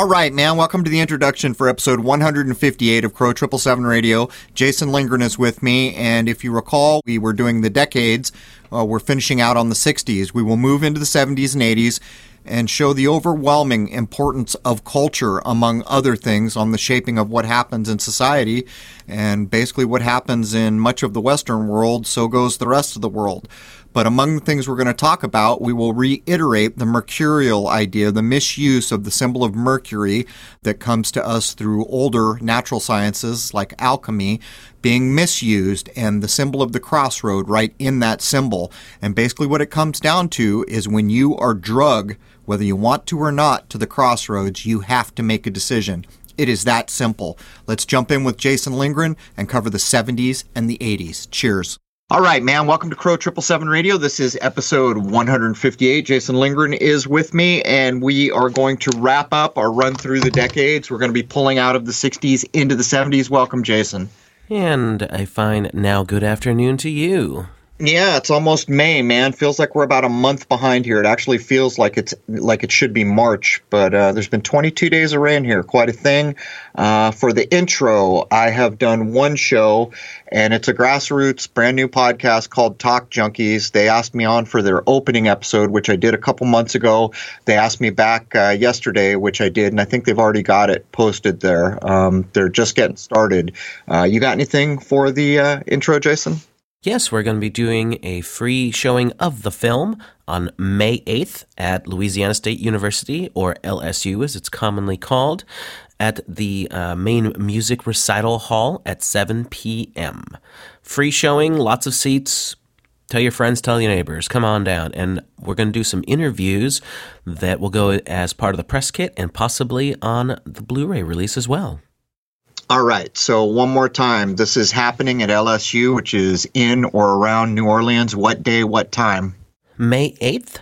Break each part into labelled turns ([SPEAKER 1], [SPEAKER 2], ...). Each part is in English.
[SPEAKER 1] All right, man. Welcome to the introduction for episode 158 of Crow Triple Seven Radio. Jason Lindgren is with me, and if you recall, we were doing the decades. Uh, we're finishing out on the 60s. We will move into the 70s and 80s and show the overwhelming importance of culture, among other things, on the shaping of what happens in society. And basically, what happens in much of the Western world, so goes the rest of the world. But among the things we're going to talk about, we will reiterate the mercurial idea, the misuse of the symbol of Mercury that comes to us through older natural sciences like alchemy being misused and the symbol of the crossroad right in that symbol. And basically what it comes down to is when you are drug, whether you want to or not, to the crossroads, you have to make a decision. It is that simple. Let's jump in with Jason Lindgren and cover the 70s and the 80s. Cheers. All right, man. Welcome to Crow Triple Seven Radio. This is episode 158. Jason Lindgren is with me, and we are going to wrap up our run through the decades. We're going to be pulling out of the 60s into the 70s. Welcome, Jason.
[SPEAKER 2] And I find now good afternoon to you.
[SPEAKER 1] Yeah, it's almost May, man. Feels like we're about a month behind here. It actually feels like it's like it should be March, but uh, there's been 22 days of rain here. Quite a thing. Uh, for the intro, I have done one show, and it's a grassroots brand new podcast called Talk Junkies. They asked me on for their opening episode, which I did a couple months ago. They asked me back uh, yesterday, which I did, and I think they've already got it posted there. Um, they're just getting started. Uh, you got anything for the uh, intro, Jason?
[SPEAKER 2] Yes, we're going to be doing a free showing of the film on May 8th at Louisiana State University, or LSU as it's commonly called, at the uh, main music recital hall at 7 p.m. Free showing, lots of seats. Tell your friends, tell your neighbors, come on down. And we're going to do some interviews that will go as part of the press kit and possibly on the Blu ray release as well.
[SPEAKER 1] All right. So one more time, this is happening at LSU, which is in or around New Orleans. What day? What time?
[SPEAKER 2] May eighth,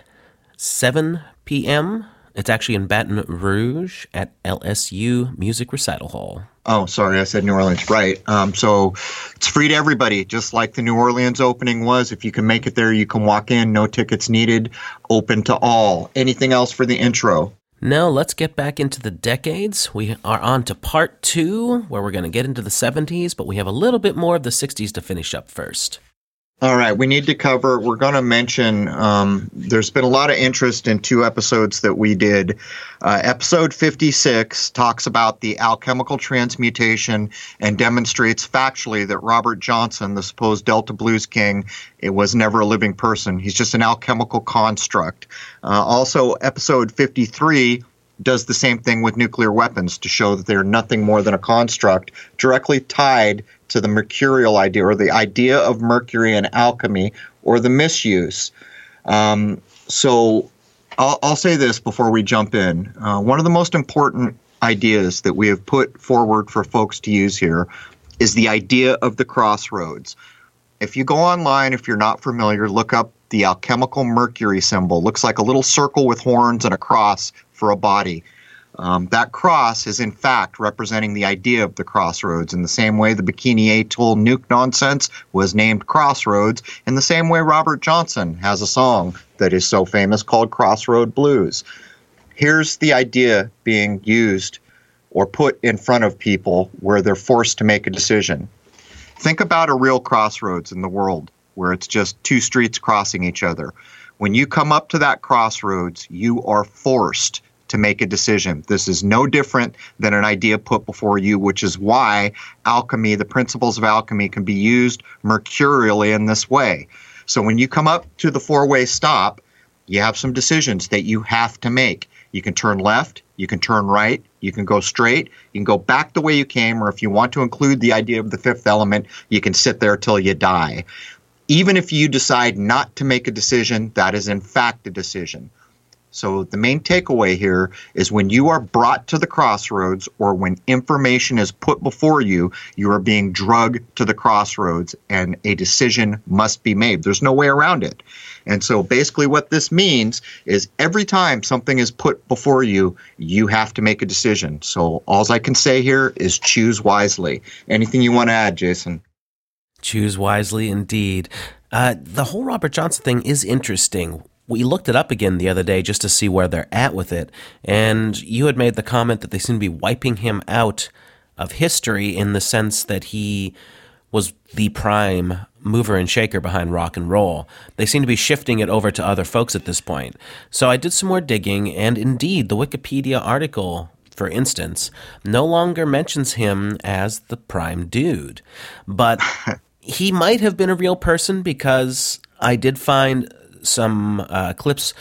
[SPEAKER 2] seven p.m. It's actually in Baton Rouge at LSU Music Recital Hall.
[SPEAKER 1] Oh, sorry, I said New Orleans. Right. Um, so it's free to everybody, just like the New Orleans opening was. If you can make it there, you can walk in. No tickets needed. Open to all. Anything else for the intro?
[SPEAKER 2] Now, let's get back into the decades. We are on to part two, where we're going to get into the 70s, but we have a little bit more of the 60s to finish up first.
[SPEAKER 1] All right, we need to cover. We're going to mention. Um, there's been a lot of interest in two episodes that we did. Uh, episode 56 talks about the alchemical transmutation and demonstrates factually that Robert Johnson, the supposed Delta Blues King, it was never a living person. He's just an alchemical construct. Uh, also, episode 53 does the same thing with nuclear weapons to show that they're nothing more than a construct directly tied to the mercurial idea or the idea of mercury and alchemy or the misuse. Um, so I'll, I'll, say this before we jump in. Uh, one of the most important ideas that we have put forward for folks to use here is the idea of the crossroads. If you go online, if you're not familiar, look up the alchemical mercury symbol. Looks like a little circle with horns and a cross for a body. Um, that cross is in fact representing the idea of the crossroads in the same way the Bikini Atoll nuke nonsense was named Crossroads, in the same way Robert Johnson has a song that is so famous called Crossroad Blues. Here's the idea being used or put in front of people where they're forced to make a decision. Think about a real crossroads in the world where it's just two streets crossing each other. When you come up to that crossroads, you are forced to make a decision. This is no different than an idea put before you, which is why alchemy, the principles of alchemy, can be used mercurially in this way. So when you come up to the four way stop, you have some decisions that you have to make. You can turn left, you can turn right, you can go straight, you can go back the way you came, or if you want to include the idea of the fifth element, you can sit there till you die. Even if you decide not to make a decision, that is in fact a decision. So the main takeaway here is when you are brought to the crossroads or when information is put before you, you are being drugged to the crossroads and a decision must be made. There's no way around it. And so basically what this means is every time something is put before you, you have to make a decision. So all I can say here is choose wisely. Anything you want to add, Jason?
[SPEAKER 2] Choose wisely indeed. Uh, the whole Robert Johnson thing is interesting we looked it up again the other day just to see where they're at with it, and you had made the comment that they seem to be wiping him out of history in the sense that he was the prime mover and shaker behind rock and roll. They seem to be shifting it over to other folks at this point. So I did some more digging, and indeed, the Wikipedia article, for instance, no longer mentions him as the prime dude. But he might have been a real person because I did find some uh, clips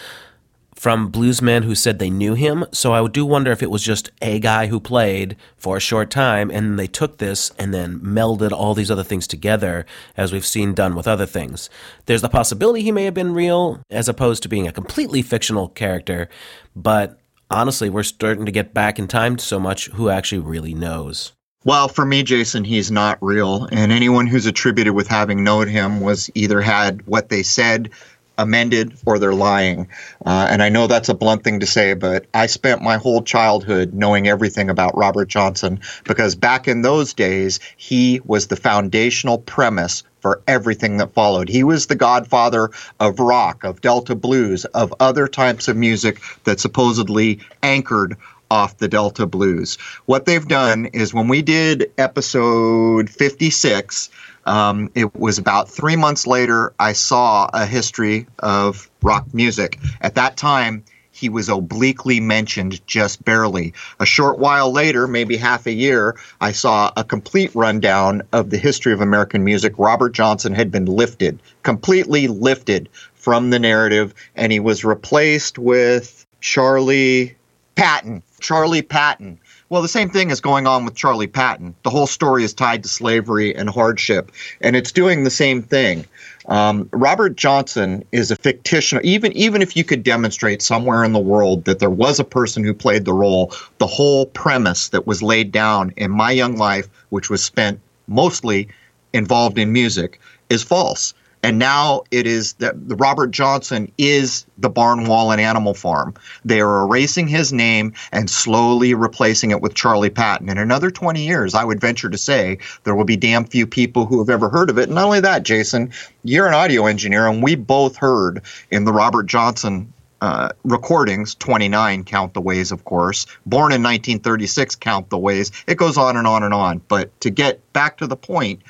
[SPEAKER 2] from bluesmen who said they knew him. So I do wonder if it was just a guy who played for a short time and they took this and then melded all these other things together, as we've seen done with other things. There's the possibility he may have been real as opposed to being a completely fictional character, but honestly, we're starting to get back in time to so much who actually really knows.
[SPEAKER 1] Well, for me, Jason, he's not real. And anyone who's attributed with having known him was either had what they said amended or they're lying. Uh, and I know that's a blunt thing to say, but I spent my whole childhood knowing everything about Robert Johnson because back in those days, he was the foundational premise for everything that followed. He was the godfather of rock, of Delta blues, of other types of music that supposedly anchored off the Delta blues. What they've done is when we did episode 56, um, it was about three months later, I saw a history of rock music. At that time, he was obliquely mentioned just barely. A short while later, maybe half a year, I saw a complete rundown of the history of American music. Robert Johnson had been lifted, completely lifted from the narrative, and he was replaced with Charlie Patton. Charlie Patton well, the same thing is going on with Charlie Patton. The whole story is tied to slavery and hardship, and it's doing the same thing. Um, Robert Johnson is a fictitious. Even even if you could demonstrate somewhere in the world that there was a person who played the role, the whole premise that was laid down in my young life, which was spent mostly involved in music, is false. And now it is that the Robert Johnson is the barn wall and animal farm. They are erasing his name and slowly replacing it with Charlie Patton. In another 20 years, I would venture to say there will be damn few people who have ever heard of it. And not only that, Jason, you're an audio engineer, and we both heard in the Robert Johnson uh, recordings, 29 count the ways, of course. Born in 1936, count the ways. It goes on and on and on. But to get back to the point,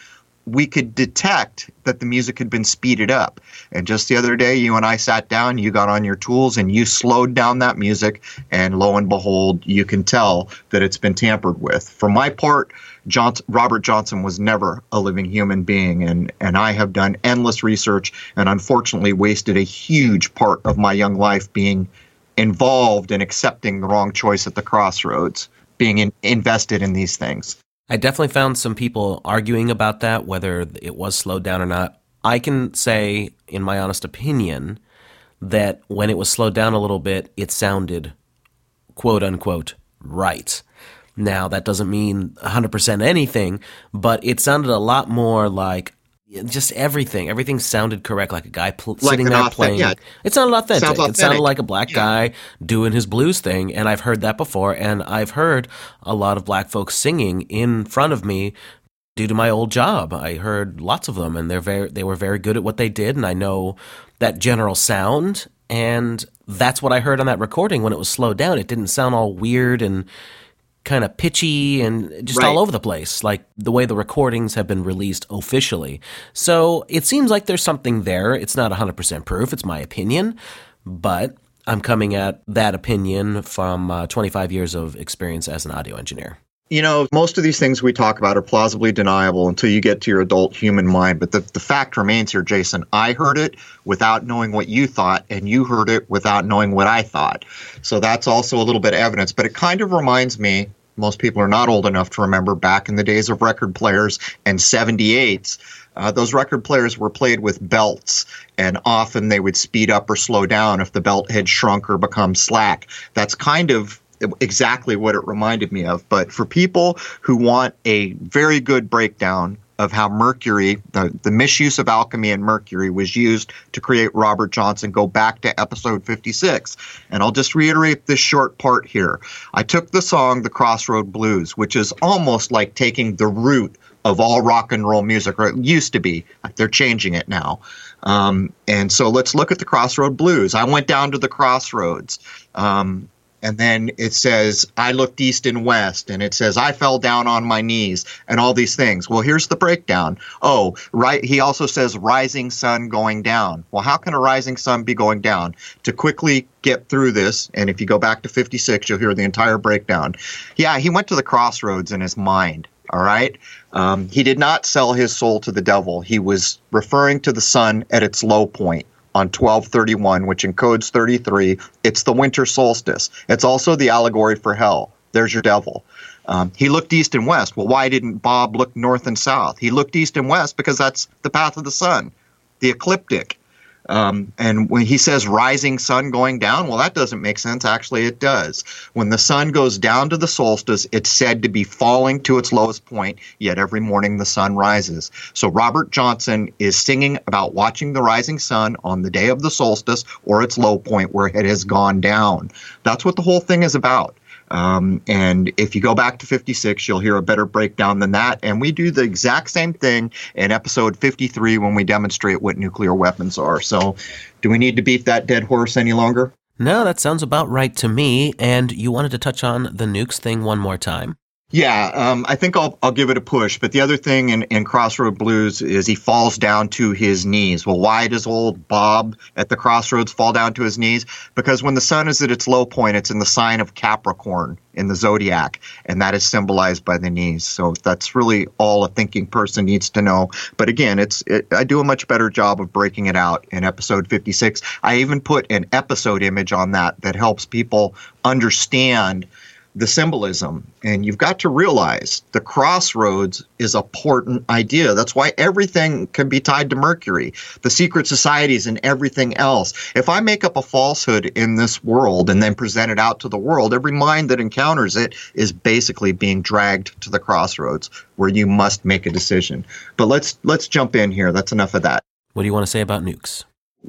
[SPEAKER 1] we could detect that the music had been speeded up. And just the other day, you and I sat down, you got on your tools, and you slowed down that music. And lo and behold, you can tell that it's been tampered with. For my part, Robert Johnson was never a living human being. And, and I have done endless research and unfortunately wasted a huge part of my young life being involved in accepting the wrong choice at the crossroads, being in, invested in these things.
[SPEAKER 2] I definitely found some people arguing about that, whether it was slowed down or not. I can say, in my honest opinion, that when it was slowed down a little bit, it sounded quote unquote right. Now, that doesn't mean 100% anything, but it sounded a lot more like just everything. Everything sounded correct, like a guy pl- like sitting there playing. Yeah. It sounded authentic. authentic. It sounded like a black yeah. guy doing his blues thing, and I've heard that before. And I've heard a lot of black folks singing in front of me due to my old job. I heard lots of them, and they're very they were very good at what they did, and I know that general sound. And that's what I heard on that recording when it was slowed down. It didn't sound all weird and kind of pitchy and just right. all over the place, like the way the recordings have been released officially. So it seems like there's something there. It's not 100% proof, it's my opinion, but I'm coming at that opinion from uh, 25 years of experience as an audio engineer.
[SPEAKER 1] You know, most of these things we talk about are plausibly deniable until you get to your adult human mind. But the, the fact remains here, Jason. I heard it without knowing what you thought, and you heard it without knowing what I thought. So that's also a little bit of evidence. But it kind of reminds me most people are not old enough to remember back in the days of record players and 78s. Uh, those record players were played with belts, and often they would speed up or slow down if the belt had shrunk or become slack. That's kind of exactly what it reminded me of. But for people who want a very good breakdown of how mercury, the, the misuse of alchemy and mercury, was used to create Robert Johnson. Go back to episode 56. And I'll just reiterate this short part here. I took the song The Crossroad Blues, which is almost like taking the root of all rock and roll music, or it used to be. They're changing it now. Um, and so let's look at the Crossroad Blues. I went down to the Crossroads. Um, and then it says i looked east and west and it says i fell down on my knees and all these things. Well here's the breakdown. Oh right he also says rising sun going down. Well how can a rising sun be going down? To quickly get through this and if you go back to 56 you'll hear the entire breakdown. Yeah he went to the crossroads in his mind all right? Um, he did not sell his soul to the devil. He was referring to the sun at its low point on 1231, which encodes 33. It's the winter solstice. It's also the allegory for hell. There's your devil. Um, he looked east and west. Well, why didn't Bob look north and south? He looked east and west because that's the path of the sun, the ecliptic. Um, and when he says rising sun going down, well, that doesn't make sense. Actually, it does. When the sun goes down to the solstice, it's said to be falling to its lowest point, yet every morning the sun rises. So Robert Johnson is singing about watching the rising sun on the day of the solstice or its low point where it has gone down. That's what the whole thing is about. Um, and if you go back to 56, you'll hear a better breakdown than that. And we do the exact same thing in episode 53 when we demonstrate what nuclear weapons are. So, do we need to beat that dead horse any longer?
[SPEAKER 2] No, that sounds about right to me. And you wanted to touch on the nukes thing one more time.
[SPEAKER 1] Yeah, um, I think I'll I'll give it a push. But the other thing in, in Crossroad Blues is he falls down to his knees. Well, why does old Bob at the crossroads fall down to his knees? Because when the sun is at its low point, it's in the sign of Capricorn in the zodiac, and that is symbolized by the knees. So that's really all a thinking person needs to know. But again, it's it, I do a much better job of breaking it out in episode 56. I even put an episode image on that that helps people understand the symbolism. And you've got to realize the crossroads is a important idea. That's why everything can be tied to Mercury, the secret societies and everything else. If I make up a falsehood in this world and then present it out to the world, every mind that encounters it is basically being dragged to the crossroads where you must make a decision. But let's let's jump in here. That's enough of that.
[SPEAKER 2] What do you want to say about nukes?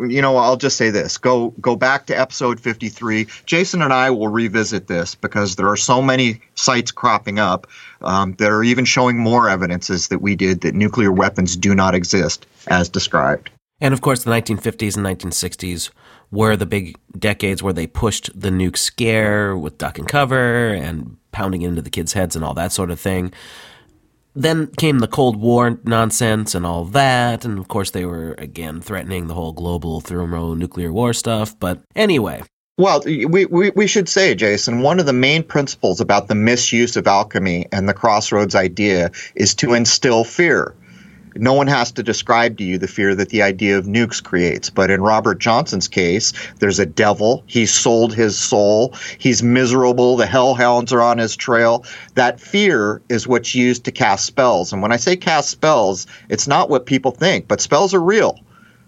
[SPEAKER 1] You know, I'll just say this: go go back to episode 53. Jason and I will revisit this because there are so many sites cropping up um, that are even showing more evidences that we did that nuclear weapons do not exist as described.
[SPEAKER 2] And of course, the 1950s and 1960s were the big decades where they pushed the nuke scare with duck and cover and pounding into the kids' heads and all that sort of thing. Then came the Cold War nonsense and all that, and of course they were again threatening the whole global thermonuclear war stuff. But anyway,
[SPEAKER 1] well, we, we, we should say, Jason, one of the main principles about the misuse of alchemy and the crossroads idea is to instill fear no one has to describe to you the fear that the idea of nukes creates. But in Robert Johnson's case, there's a devil. He sold his soul. He's miserable. The hellhounds are on his trail. That fear is what's used to cast spells. And when I say cast spells, it's not what people think, but spells are real.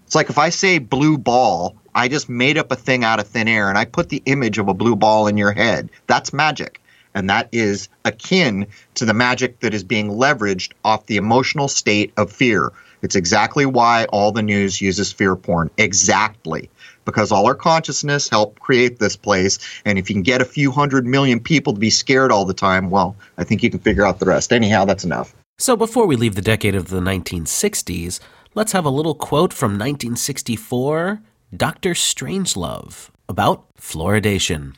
[SPEAKER 1] It's like if I say blue ball, I just made up a thing out of thin air and I put the image of a blue ball in your head. That's magic and that is akin to the magic that is being leveraged off the emotional state of fear. It's exactly why all the news uses fear porn. Exactly. Because all our consciousness helped create this place. And if you can get a few hundred million people to be scared all the time, well, I think you can figure out the rest. Anyhow, that's enough.
[SPEAKER 2] So before we leave the decade of the 1960s, let's have a little quote from 1964 Dr. Strangelove about fluoridation.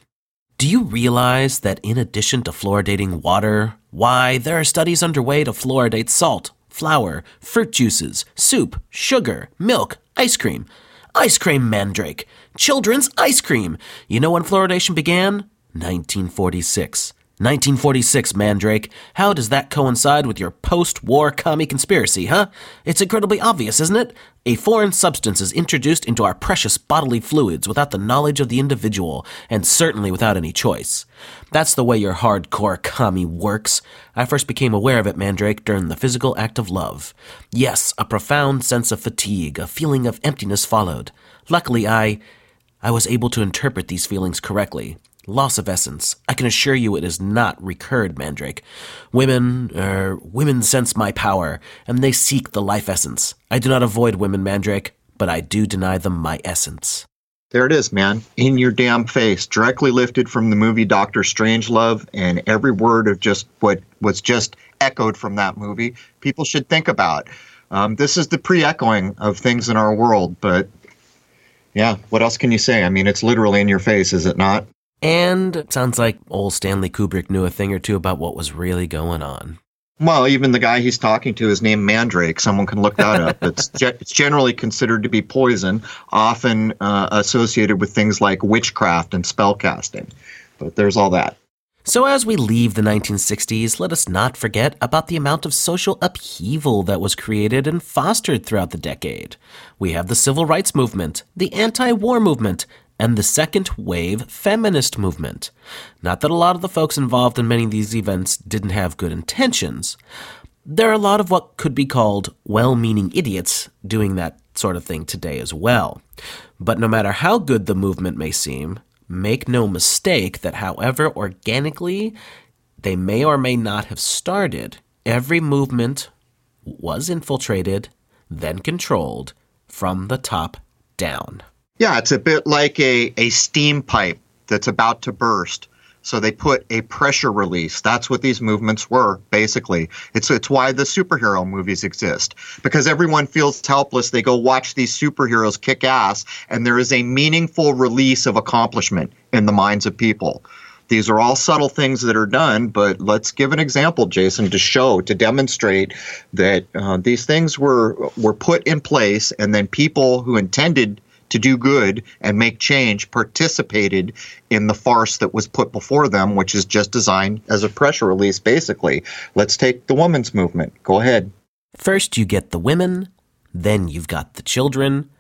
[SPEAKER 2] Do you realize that in addition to fluoridating water, why, there are studies underway to fluoridate salt, flour, fruit juices, soup, sugar, milk, ice cream? Ice cream mandrake! Children's ice cream! You know when fluoridation began? 1946. 1946, Mandrake. How does that coincide with your post war commie conspiracy, huh? It's incredibly obvious, isn't it? A foreign substance is introduced into our precious bodily fluids without the knowledge of the individual, and certainly without any choice. That's the way your hardcore commie works. I first became aware of it, Mandrake, during the physical act of love. Yes, a profound sense of fatigue, a feeling of emptiness followed. Luckily, I. I was able to interpret these feelings correctly. Loss of essence. I can assure you it is not recurred, Mandrake. Women, er, women sense my power, and they seek the life essence. I do not avoid women, Mandrake, but I do deny them my essence.
[SPEAKER 1] There it is, man. In your damn face. Directly lifted from the movie Doctor Strangelove, and every word of just what was just echoed from that movie, people should think about. Um, this is the pre echoing of things in our world, but yeah, what else can you say? I mean, it's literally in your face, is it not?
[SPEAKER 2] And it sounds like old Stanley Kubrick knew a thing or two about what was really going on.
[SPEAKER 1] Well, even the guy he's talking to is named Mandrake. Someone can look that up. It's, ge- it's generally considered to be poison, often uh, associated with things like witchcraft and spellcasting. But there's all that.
[SPEAKER 2] So, as we leave the 1960s, let us not forget about the amount of social upheaval that was created and fostered throughout the decade. We have the civil rights movement, the anti war movement, and the second wave feminist movement. Not that a lot of the folks involved in many of these events didn't have good intentions. There are a lot of what could be called well meaning idiots doing that sort of thing today as well. But no matter how good the movement may seem, make no mistake that however organically they may or may not have started, every movement was infiltrated, then controlled from the top down.
[SPEAKER 1] Yeah, it's a bit like a, a steam pipe that's about to burst. So they put a pressure release. That's what these movements were, basically. It's it's why the superhero movies exist. Because everyone feels helpless. They go watch these superheroes kick ass, and there is a meaningful release of accomplishment in the minds of people. These are all subtle things that are done, but let's give an example, Jason, to show, to demonstrate that uh, these things were were put in place, and then people who intended to do good and make change participated in the farce that was put before them, which is just designed as a pressure release, basically. Let's take the women's movement. Go ahead.
[SPEAKER 2] First, you get the women, then you've got the children.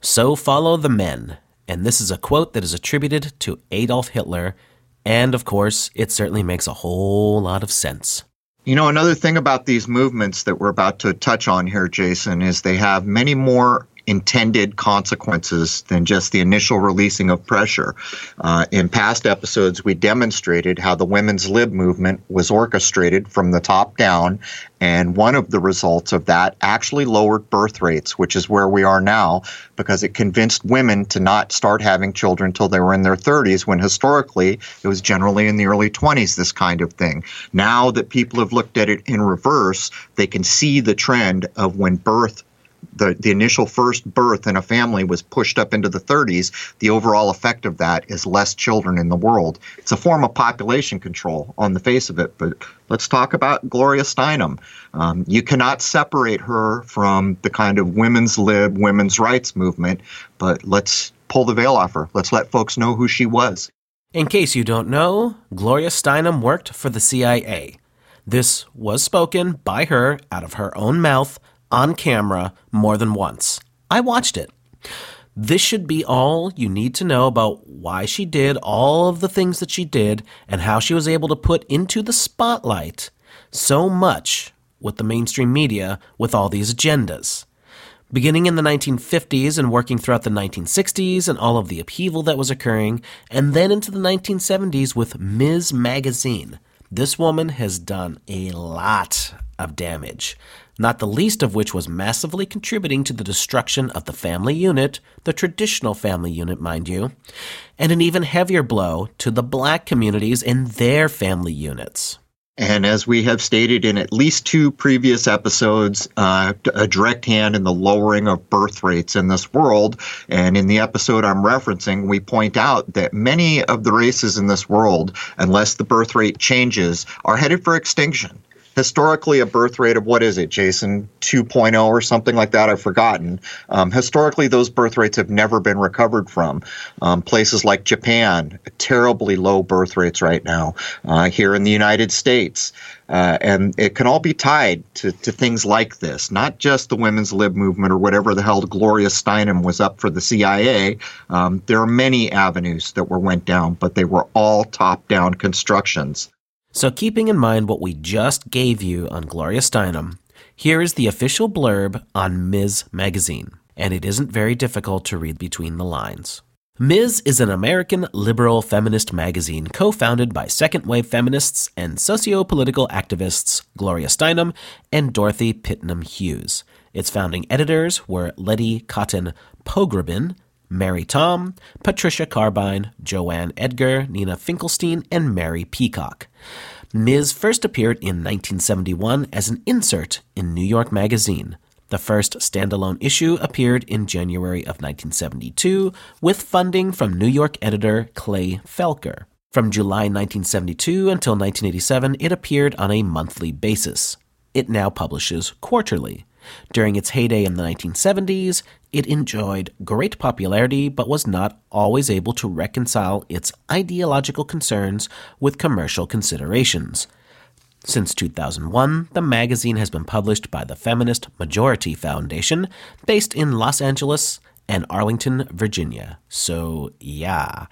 [SPEAKER 2] So follow the men. And this is a quote that is attributed to Adolf Hitler. And of course, it certainly makes a whole lot of sense.
[SPEAKER 1] You know, another thing about these movements that we're about to touch on here, Jason, is they have many more intended consequences than just the initial releasing of pressure. Uh, in past episodes, we demonstrated how the women's lib movement was orchestrated from the top down, and one of the results of that actually lowered birth rates, which is where we are now, because it convinced women to not start having children until they were in their 30s, when historically it was generally in the early 20s, this kind of thing. Now that people have looked at it in reverse, they can see the trend of when birth the, the initial first birth in a family was pushed up into the 30s, the overall effect of that is less children in the world. It's a form of population control on the face of it, but let's talk about Gloria Steinem. Um, you cannot separate her from the kind of women's lib, women's rights movement, but let's pull the veil off her. Let's let folks know who she was.
[SPEAKER 2] In case you don't know, Gloria Steinem worked for the CIA. This was spoken by her out of her own mouth on camera more than once. I watched it. This should be all you need to know about why she did all of the things that she did and how she was able to put into the spotlight so much with the mainstream media with all these agendas. Beginning in the 1950s and working throughout the 1960s and all of the upheaval that was occurring, and then into the 1970s with Ms. Magazine. This woman has done a lot of damage not the least of which was massively contributing to the destruction of the family unit, the traditional family unit, mind you, and an even heavier blow to the black communities in their family units.
[SPEAKER 1] And as we have stated in at least two previous episodes, uh, a direct hand in the lowering of birth rates in this world. And in the episode I'm referencing, we point out that many of the races in this world, unless the birth rate changes, are headed for extinction historically a birth rate of what is it, Jason, 2.0 or something like that? I've forgotten. Um, historically, those birth rates have never been recovered from. Um, places like Japan, terribly low birth rates right now. Uh, here in the United States. Uh, and it can all be tied to, to things like this, not just the women's lib movement or whatever the hell Gloria Steinem was up for the CIA. Um, there are many avenues that were went down, but they were all top-down constructions.
[SPEAKER 2] So, keeping in mind what we just gave you on Gloria Steinem, here is the official blurb on Ms. Magazine, and it isn't very difficult to read between the lines. Ms. is an American liberal feminist magazine co founded by second wave feminists and socio political activists Gloria Steinem and Dorothy Pitman Hughes. Its founding editors were Letty Cottin Pogrebin, Mary Thom, Patricia Carbine, Joanne Edgar, Nina Finkelstein, and Mary Peacock. Ms. first appeared in 1971 as an insert in New York Magazine. The first standalone issue appeared in January of 1972 with funding from New York editor Clay Felker. From July 1972 until 1987, it appeared on a monthly basis. It now publishes quarterly. During its heyday in the 1970s, it enjoyed great popularity but was not always able to reconcile its ideological concerns with commercial considerations. Since 2001, the magazine has been published by the Feminist Majority Foundation, based in Los Angeles and Arlington, Virginia. So, yeah,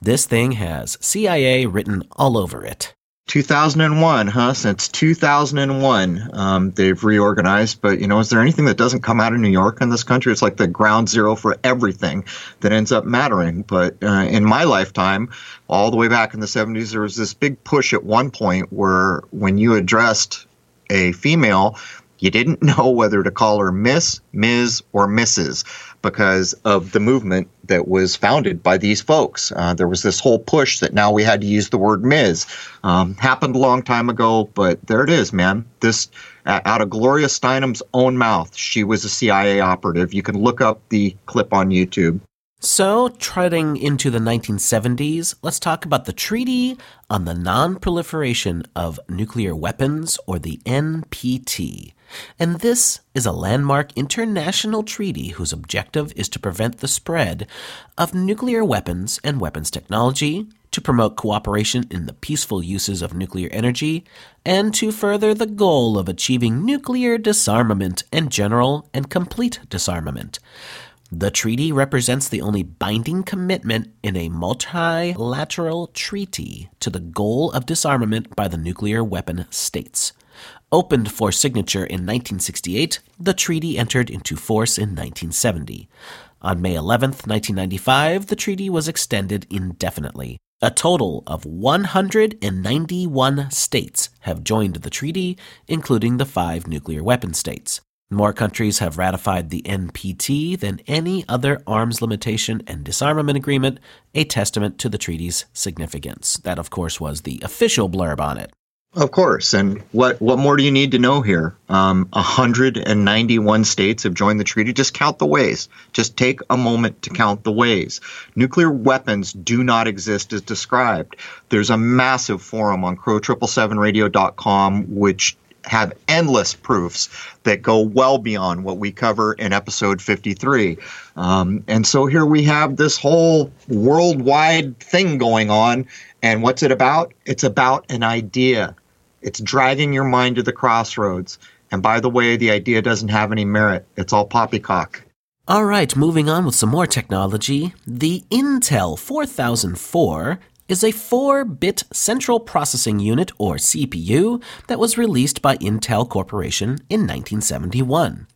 [SPEAKER 2] this thing has CIA written all over it.
[SPEAKER 1] 2001, huh? Since 2001, um, they've reorganized. But, you know, is there anything that doesn't come out of New York in this country? It's like the ground zero for everything that ends up mattering. But uh, in my lifetime, all the way back in the 70s, there was this big push at one point where when you addressed a female, you didn't know whether to call her Miss, Ms., or Mrs. because of the movement that was founded by these folks. Uh, there was this whole push that now we had to use the word Ms. Um, happened a long time ago, but there it is, man. This out of Gloria Steinem's own mouth. She was a CIA operative. You can look up the clip on YouTube.
[SPEAKER 2] So, treading into the 1970s, let's talk about the Treaty on the Non Proliferation of Nuclear Weapons, or the NPT. And this is a landmark international treaty whose objective is to prevent the spread of nuclear weapons and weapons technology, to promote cooperation in the peaceful uses of nuclear energy, and to further the goal of achieving nuclear disarmament and general and complete disarmament. The treaty represents the only binding commitment in a multilateral treaty to the goal of disarmament by the nuclear weapon states. Opened for signature in 1968, the treaty entered into force in 1970. On May 11, 1995, the treaty was extended indefinitely. A total of 191 states have joined the treaty, including the five nuclear weapon states. More countries have ratified the NPT than any other arms limitation and disarmament agreement, a testament to the treaty's significance. That, of course, was the official blurb on it.
[SPEAKER 1] Of course. And what, what more do you need to know here? Um, 191 states have joined the treaty. Just count the ways. Just take a moment to count the ways. Nuclear weapons do not exist as described. There's a massive forum on crow777radio.com which have endless proofs that go well beyond what we cover in episode 53. Um, and so here we have this whole worldwide thing going on. And what's it about? It's about an idea. It's dragging your mind to the crossroads. And by the way, the idea doesn't have any merit. It's all poppycock.
[SPEAKER 2] All right, moving on with some more technology. The Intel 4004 is a 4 bit central processing unit, or CPU, that was released by Intel Corporation in 1971.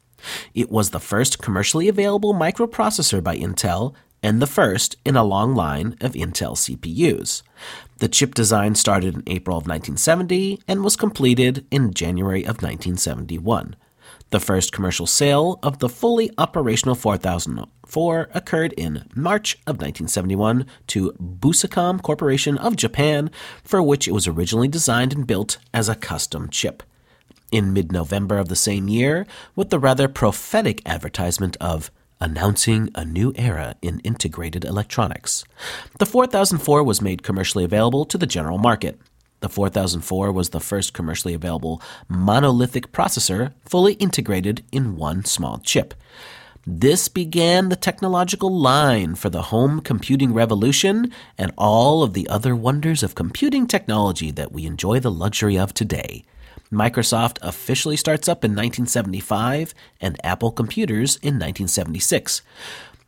[SPEAKER 2] It was the first commercially available microprocessor by Intel and the first in a long line of Intel CPUs. The chip design started in April of 1970 and was completed in January of 1971. The first commercial sale of the fully operational 4004 occurred in March of 1971 to Busicom Corporation of Japan, for which it was originally designed and built as a custom chip. In mid November of the same year, with the rather prophetic advertisement of announcing a new era in integrated electronics. The 4004 was made commercially available to the general market. The 4004 was the first commercially available monolithic processor fully integrated in one small chip. This began the technological line for the home computing revolution and all of the other wonders of computing technology that we enjoy the luxury of today. Microsoft officially starts up in 1975 and Apple Computers in 1976,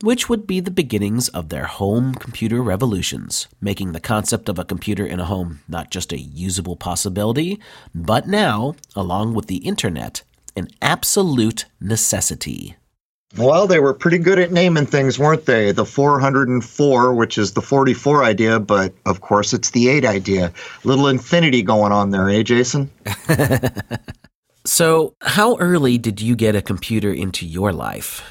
[SPEAKER 2] which would be the beginnings of their home computer revolutions, making the concept of a computer in a home not just a usable possibility, but now, along with the internet, an absolute necessity.
[SPEAKER 1] Well, they were pretty good at naming things, weren't they? The 404, which is the 44 idea, but of course it's the 8 idea. Little infinity going on there, eh, Jason?
[SPEAKER 2] so, how early did you get a computer into your life?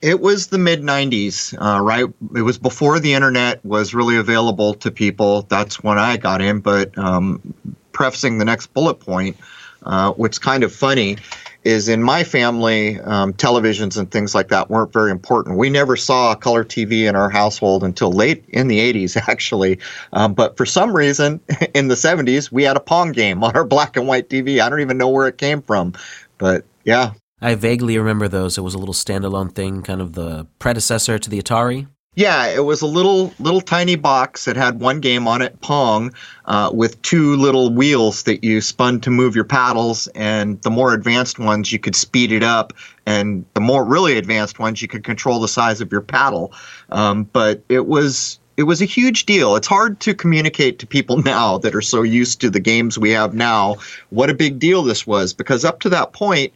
[SPEAKER 1] It was the mid 90s, uh, right? It was before the internet was really available to people. That's when I got in. But um, prefacing the next bullet point, uh, what's kind of funny is in my family, um, televisions and things like that weren't very important. We never saw a color TV in our household until late in the 80s, actually. Um, but for some reason, in the 70s, we had a Pong game on our black and white TV. I don't even know where it came from. But yeah,
[SPEAKER 2] I vaguely remember those. It was a little standalone thing, kind of the predecessor to the Atari.
[SPEAKER 1] Yeah, it was a little little tiny box that had one game on it, Pong, uh, with two little wheels that you spun to move your paddles, and the more advanced ones you could speed it up, and the more really advanced ones you could control the size of your paddle. Um, but it was it was a huge deal. It's hard to communicate to people now that are so used to the games we have now what a big deal this was because up to that point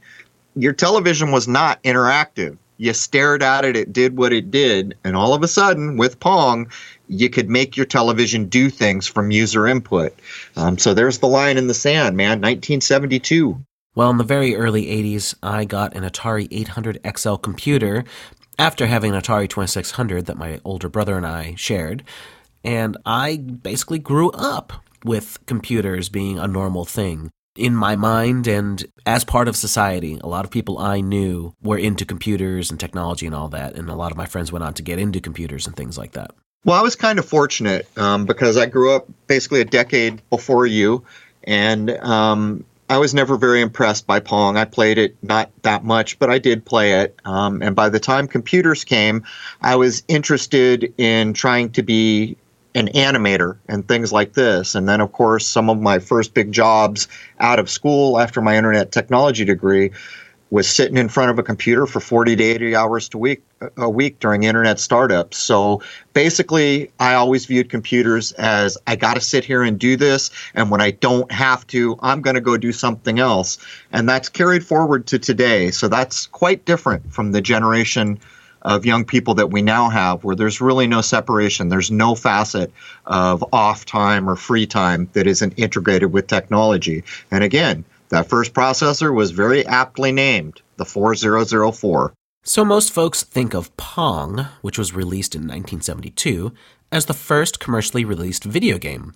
[SPEAKER 1] your television was not interactive. You stared at it, it did what it did, and all of a sudden, with Pong, you could make your television do things from user input. Um, so there's the line in the sand, man. 1972.
[SPEAKER 2] Well, in the very early 80s, I got an Atari 800 XL computer after having an Atari 2600 that my older brother and I shared. And I basically grew up with computers being a normal thing in my mind and as part of society. A lot of people I knew were into computers and technology and all that, and a lot of my friends went on to get into computers and things like that.
[SPEAKER 1] Well, I was kind of fortunate um, because I grew up basically a decade before you, and um, I was never very impressed by Pong. I played it not that much, but I did play it. Um, and by the time computers came, I was interested in trying to be an animator and things like this. And then, of course, some of my first big jobs out of school after my internet technology degree was sitting in front of a computer for 40 to 80 hours a week a week during internet startups. So basically, I always viewed computers as I got to sit here and do this, and when I don't have to, I'm going to go do something else. And that's carried forward to today. So that's quite different from the generation of young people that we now have where there's really no separation. There's no facet of off time or free time that isn't integrated with technology. And again, that first processor was very aptly named the 4004.
[SPEAKER 2] So most folks think of Pong, which was released in 1972, as the first commercially released video game.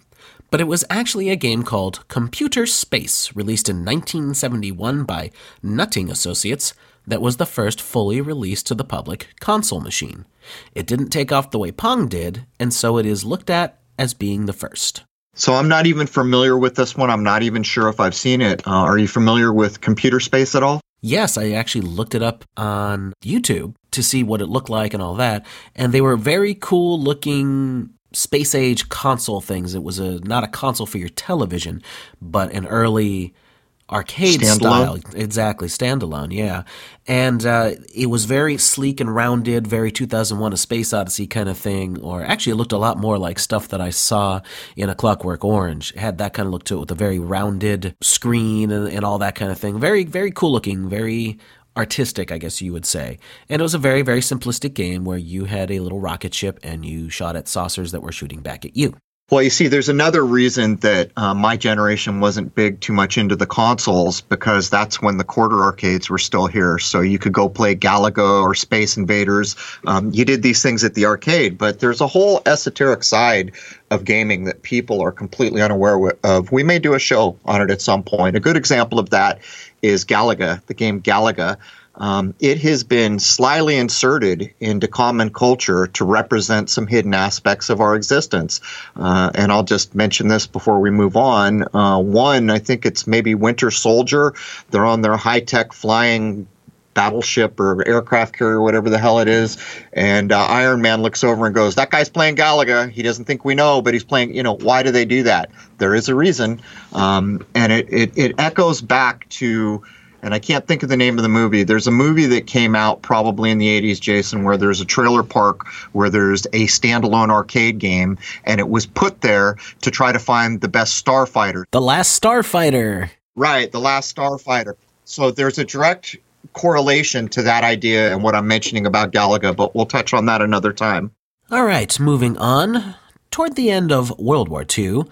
[SPEAKER 2] But it was actually a game called Computer Space, released in 1971 by Nutting Associates, that was the first fully released to the public console machine. It didn't take off the way Pong did, and so it is looked at as being the first.
[SPEAKER 1] So I'm not even familiar with this one. I'm not even sure if I've seen it. Uh, are you familiar with Computer Space at all?
[SPEAKER 2] Yes, I actually looked it up on YouTube to see what it looked like and all that, and they were very cool looking space age console things. It was a not a console for your television, but an early arcade
[SPEAKER 1] standalone.
[SPEAKER 2] style. Exactly, standalone, yeah. And uh, it was very sleek and rounded, very 2001 A Space Odyssey kind of thing. Or actually, it looked a lot more like stuff that I saw in A Clockwork Orange. It had that kind of look to it with a very rounded screen and, and all that kind of thing. Very, very cool looking, very artistic, I guess you would say. And it was a very, very simplistic game where you had a little rocket ship and you shot at saucers that were shooting back at you.
[SPEAKER 1] Well, you see, there's another reason that uh, my generation wasn't big too much into the consoles because that's when the quarter arcades were still here. So you could go play Galaga or Space Invaders. Um, you did these things at the arcade, but there's a whole esoteric side of gaming that people are completely unaware of. We may do a show on it at some point. A good example of that is Galaga, the game Galaga um, it has been slyly inserted into common culture to represent some hidden aspects of our existence. Uh, and I'll just mention this before we move on. Uh, one, I think it's maybe Winter Soldier. They're on their high tech flying battleship or aircraft carrier, whatever the hell it is. And uh, Iron Man looks over and goes, That guy's playing Galaga. He doesn't think we know, but he's playing, you know, why do they do that? There is a reason. Um, and it, it, it echoes back to and I can't think of the name of the movie. There's a movie that came out probably in the 80s, Jason, where there's a trailer park where there's a standalone arcade game, and it was put there to try to find the best starfighter.
[SPEAKER 2] The Last Starfighter.
[SPEAKER 1] Right, The Last Starfighter. So there's a direct correlation to that idea and what I'm mentioning about Galaga, but we'll touch on that another time.
[SPEAKER 2] All right, moving on. Toward the end of World War II,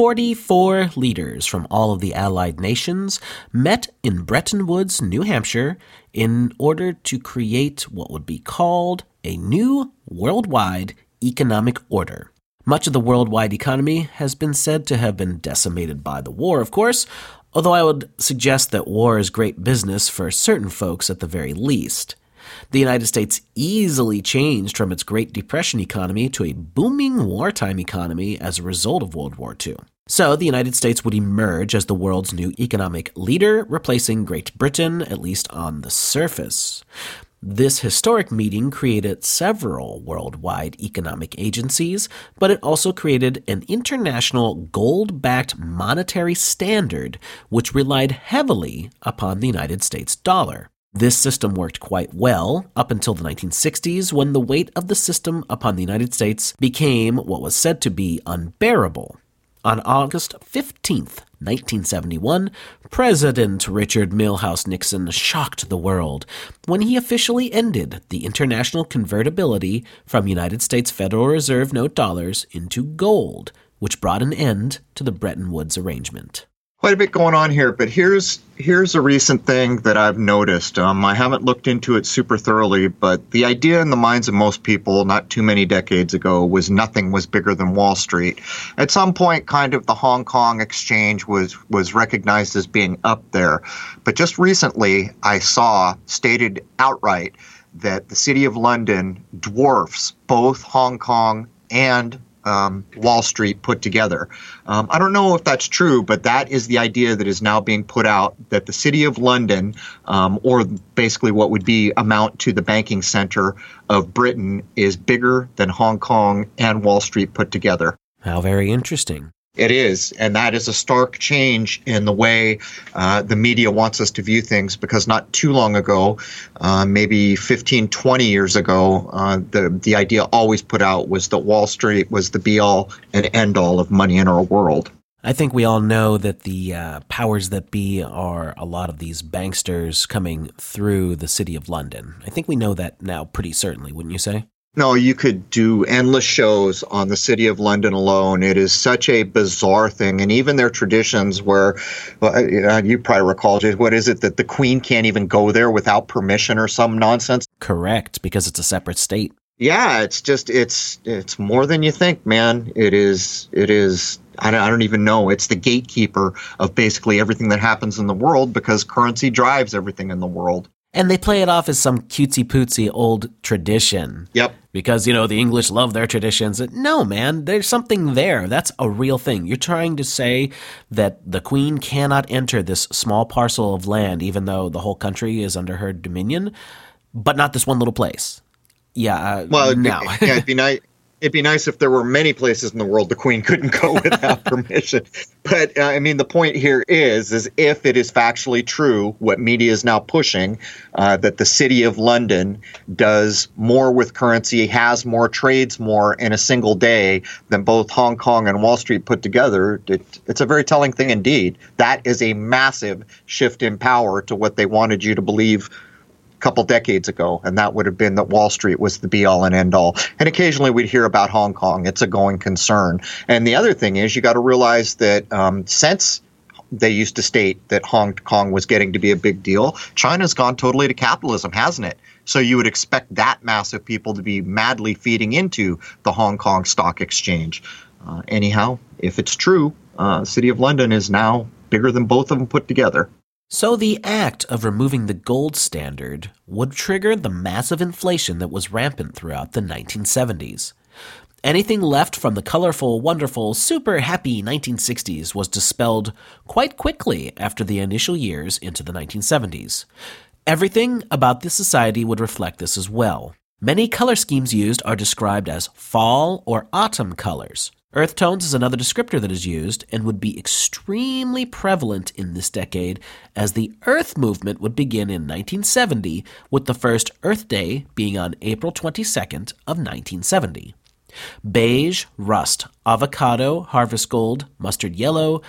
[SPEAKER 2] 44 leaders from all of the Allied nations met in Bretton Woods, New Hampshire, in order to create what would be called a new worldwide economic order. Much of the worldwide economy has been said to have been decimated by the war, of course, although I would suggest that war is great business for certain folks at the very least. The United States easily changed from its Great Depression economy to a booming wartime economy as a result of World War II. So, the United States would emerge as the world's new economic leader, replacing Great Britain, at least on the surface. This historic meeting created several worldwide economic agencies, but it also created an international gold backed monetary standard which relied heavily upon the United States dollar. This system worked quite well up until the 1960s when the weight of the system upon the United States became what was said to be unbearable. On August 15th, 1971, President Richard Milhous Nixon shocked the world when he officially ended the international convertibility from United States Federal Reserve note dollars into gold, which brought an end to the Bretton Woods arrangement
[SPEAKER 1] quite a bit going on here, but here's here's a recent thing that I've noticed. Um, I haven't looked into it super thoroughly, but the idea in the minds of most people, not too many decades ago, was nothing was bigger than Wall Street. At some point, kind of the Hong Kong exchange was was recognized as being up there, but just recently, I saw stated outright that the city of London dwarfs both Hong Kong and um, Wall Street put together. Um, I don't know if that's true, but that is the idea that is now being put out that the city of London, um, or basically what would be amount to the banking center of Britain, is bigger than Hong Kong and Wall Street put together.
[SPEAKER 2] How very interesting.
[SPEAKER 1] It is, and that is a stark change in the way uh, the media wants us to view things because not too long ago, uh, maybe 15, 20 years ago, uh, the, the idea always put out was that Wall Street was the be all and end all of money in our world.
[SPEAKER 2] I think we all know that the uh, powers that be are a lot of these banksters coming through the city of London. I think we know that now pretty certainly, wouldn't you say?
[SPEAKER 1] No, you could do endless shows on the city of London alone. It is such a bizarre thing, and even their traditions, where well, you probably recall, what is it that the Queen can't even go there without permission or some nonsense?
[SPEAKER 2] Correct, because it's a separate state.
[SPEAKER 1] Yeah, it's just it's it's more than you think, man. It is it is. I don't, I don't even know. It's the gatekeeper of basically everything that happens in the world because currency drives everything in the world.
[SPEAKER 2] And they play it off as some cutesy pootsy old tradition.
[SPEAKER 1] Yep.
[SPEAKER 2] Because, you know, the English love their traditions. No, man, there's something there. That's a real thing. You're trying to say that the queen cannot enter this small parcel of land, even though the whole country is under her dominion, but not this one little place. Yeah. Uh,
[SPEAKER 1] well,
[SPEAKER 2] no.
[SPEAKER 1] yeah, it'd be nice it'd be nice if there were many places in the world the queen couldn't go without permission. But uh, I mean, the point here is, is if it is factually true, what media is now pushing, uh, that the city of London does more with currency, has more trades more in a single day than both Hong Kong and Wall Street put together, it, it's a very telling thing indeed. That is a massive shift in power to what they wanted you to believe couple decades ago, and that would have been that Wall Street was the be all and end all. And occasionally we'd hear about Hong Kong. It's a going concern. And the other thing is, you got to realize that um, since they used to state that Hong Kong was getting to be a big deal, China's gone totally to capitalism, hasn't it? So you would expect that mass of people to be madly feeding into the Hong Kong Stock Exchange. Uh, anyhow, if it's true, uh, City of London is now bigger than both of them put together.
[SPEAKER 2] So, the act of removing the gold standard would trigger the massive inflation that was rampant throughout the 1970s. Anything left from the colorful, wonderful, super happy 1960s was dispelled quite quickly after the initial years into the 1970s. Everything about this society would reflect this as well. Many color schemes used are described as fall or autumn colors, Earth tones is another descriptor that is used and would be extremely prevalent in this decade as the Earth movement would begin in 1970 with the first Earth Day being on April 22nd of 1970. Beige, rust, avocado, harvest gold, mustard yellow,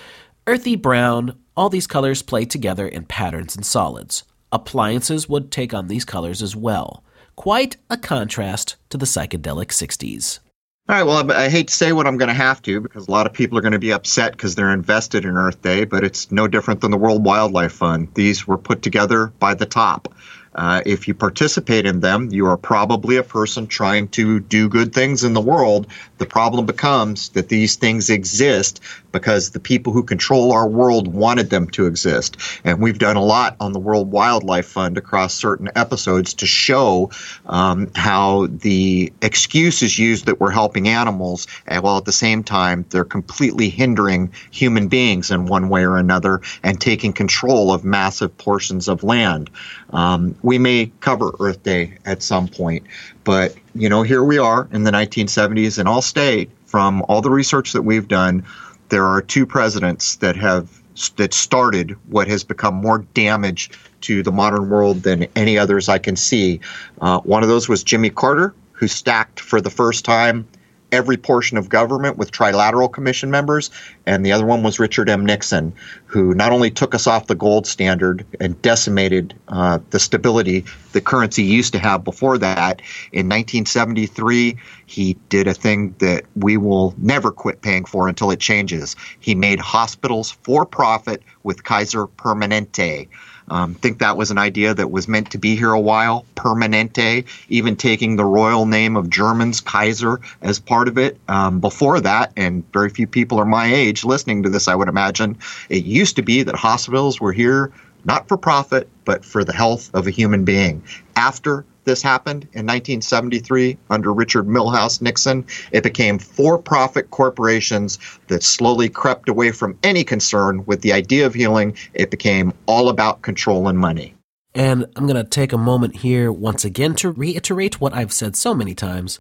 [SPEAKER 2] earthy brown, all these colors play together in patterns and solids. Appliances would take on these colors as well. Quite a contrast to the psychedelic 60s.
[SPEAKER 1] All right. Well, I hate to say what I'm going to have to because a lot of people are going to be upset because they're invested in Earth Day, but it's no different than the World Wildlife Fund. These were put together by the top. Uh, if you participate in them, you are probably a person trying to do good things in the world. The problem becomes that these things exist because the people who control our world wanted them to exist. And we've done a lot on the World Wildlife Fund across certain episodes to show um, how the excuse is used that we're helping animals, and while at the same time they're completely hindering human beings in one way or another and taking control of massive portions of land. Um, we may cover Earth Day at some point, but you know, here we are in the 1970s, and I'll state from all the research that we've done, there are two presidents that have that started what has become more damage to the modern world than any others I can see. Uh, one of those was Jimmy Carter, who stacked for the first time every portion of government with trilateral commission members, and the other one was Richard M. Nixon, who not only took us off the gold standard and decimated uh, the stability the currency used to have before that. In 1973, he did a thing that we will never quit paying for until it changes. He made hospitals for profit with Kaiser Permanente. Um, think that was an idea that was meant to be here a while. Permanente, even taking the royal name of Germans, Kaiser, as part of it. Um, before that, and very few people are my age listening to this, I would imagine, it used to be that hospitals were here not for profit, but for the health of a human being. After this happened in 1973 under Richard Milhous Nixon. It became for profit corporations that slowly crept away from any concern with the idea of healing. It became all about control and money.
[SPEAKER 2] And I'm going to take a moment here once again to reiterate what I've said so many times,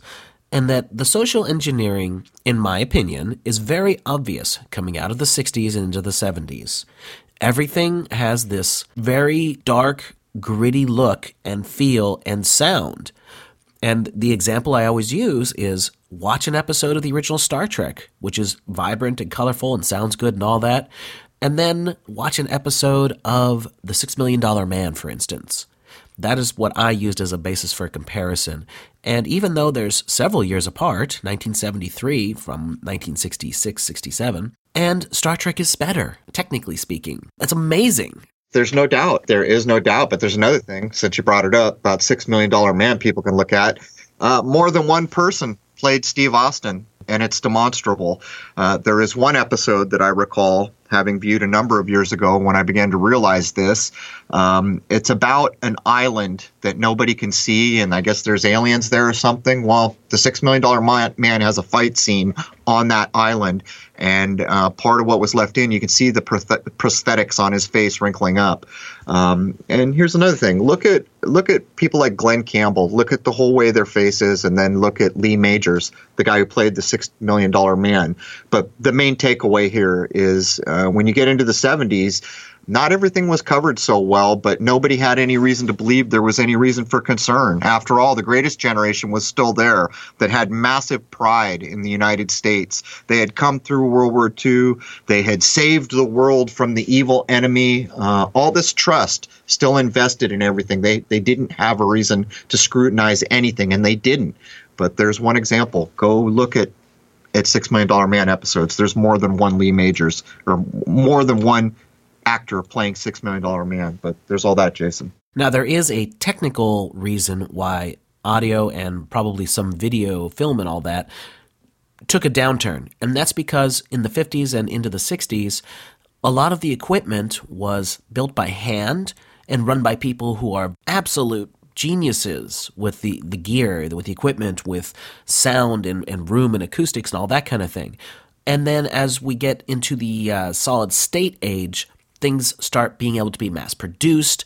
[SPEAKER 2] and that the social engineering, in my opinion, is very obvious coming out of the 60s and into the 70s. Everything has this very dark, gritty look and feel and sound. And the example I always use is watch an episode of the original Star Trek, which is vibrant and colorful and sounds good and all that, and then watch an episode of The Six Million Dollar Man, for instance. That is what I used as a basis for comparison. And even though there's several years apart, 1973 from 1966 67, and Star Trek is better, technically speaking. That's amazing.
[SPEAKER 1] There's no doubt. There is no doubt. But there's another thing, since you brought it up, about $6 million man people can look at. Uh, more than one person played Steve Austin, and it's demonstrable. Uh, there is one episode that I recall having viewed a number of years ago when I began to realize this. Um, it's about an island that nobody can see, and I guess there's aliens there or something. Well, the Six Million Dollar Man has a fight scene on that island, and uh, part of what was left in, you can see the prosthetics on his face wrinkling up. Um, and here's another thing: look at look at people like Glen Campbell. Look at the whole way their faces, and then look at Lee Majors, the guy who played the Six Million Dollar Man. But the main takeaway here is uh, when you get into the 70s not everything was covered so well, but nobody had any reason to believe there was any reason for concern. After all, the greatest generation was still there that had massive pride in the United States. They had come through World War II, they had saved the world from the evil enemy. Uh, all this trust still invested in everything. They, they didn't have a reason to scrutinize anything, and they didn't. But there's one example. Go look at at Six Million Dollar Man episodes. There's more than one Lee Majors or more than one actor playing Six Million Dollar Man. But there's all that, Jason.
[SPEAKER 2] Now, there is a technical reason why audio and probably some video, film, and all that took a downturn. And that's because in the 50s and into the 60s, a lot of the equipment was built by hand and run by people who are absolute geniuses with the, the gear, with the equipment, with sound and, and room and acoustics and all that kind of thing. And then as we get into the uh, solid state age, things start being able to be mass produced.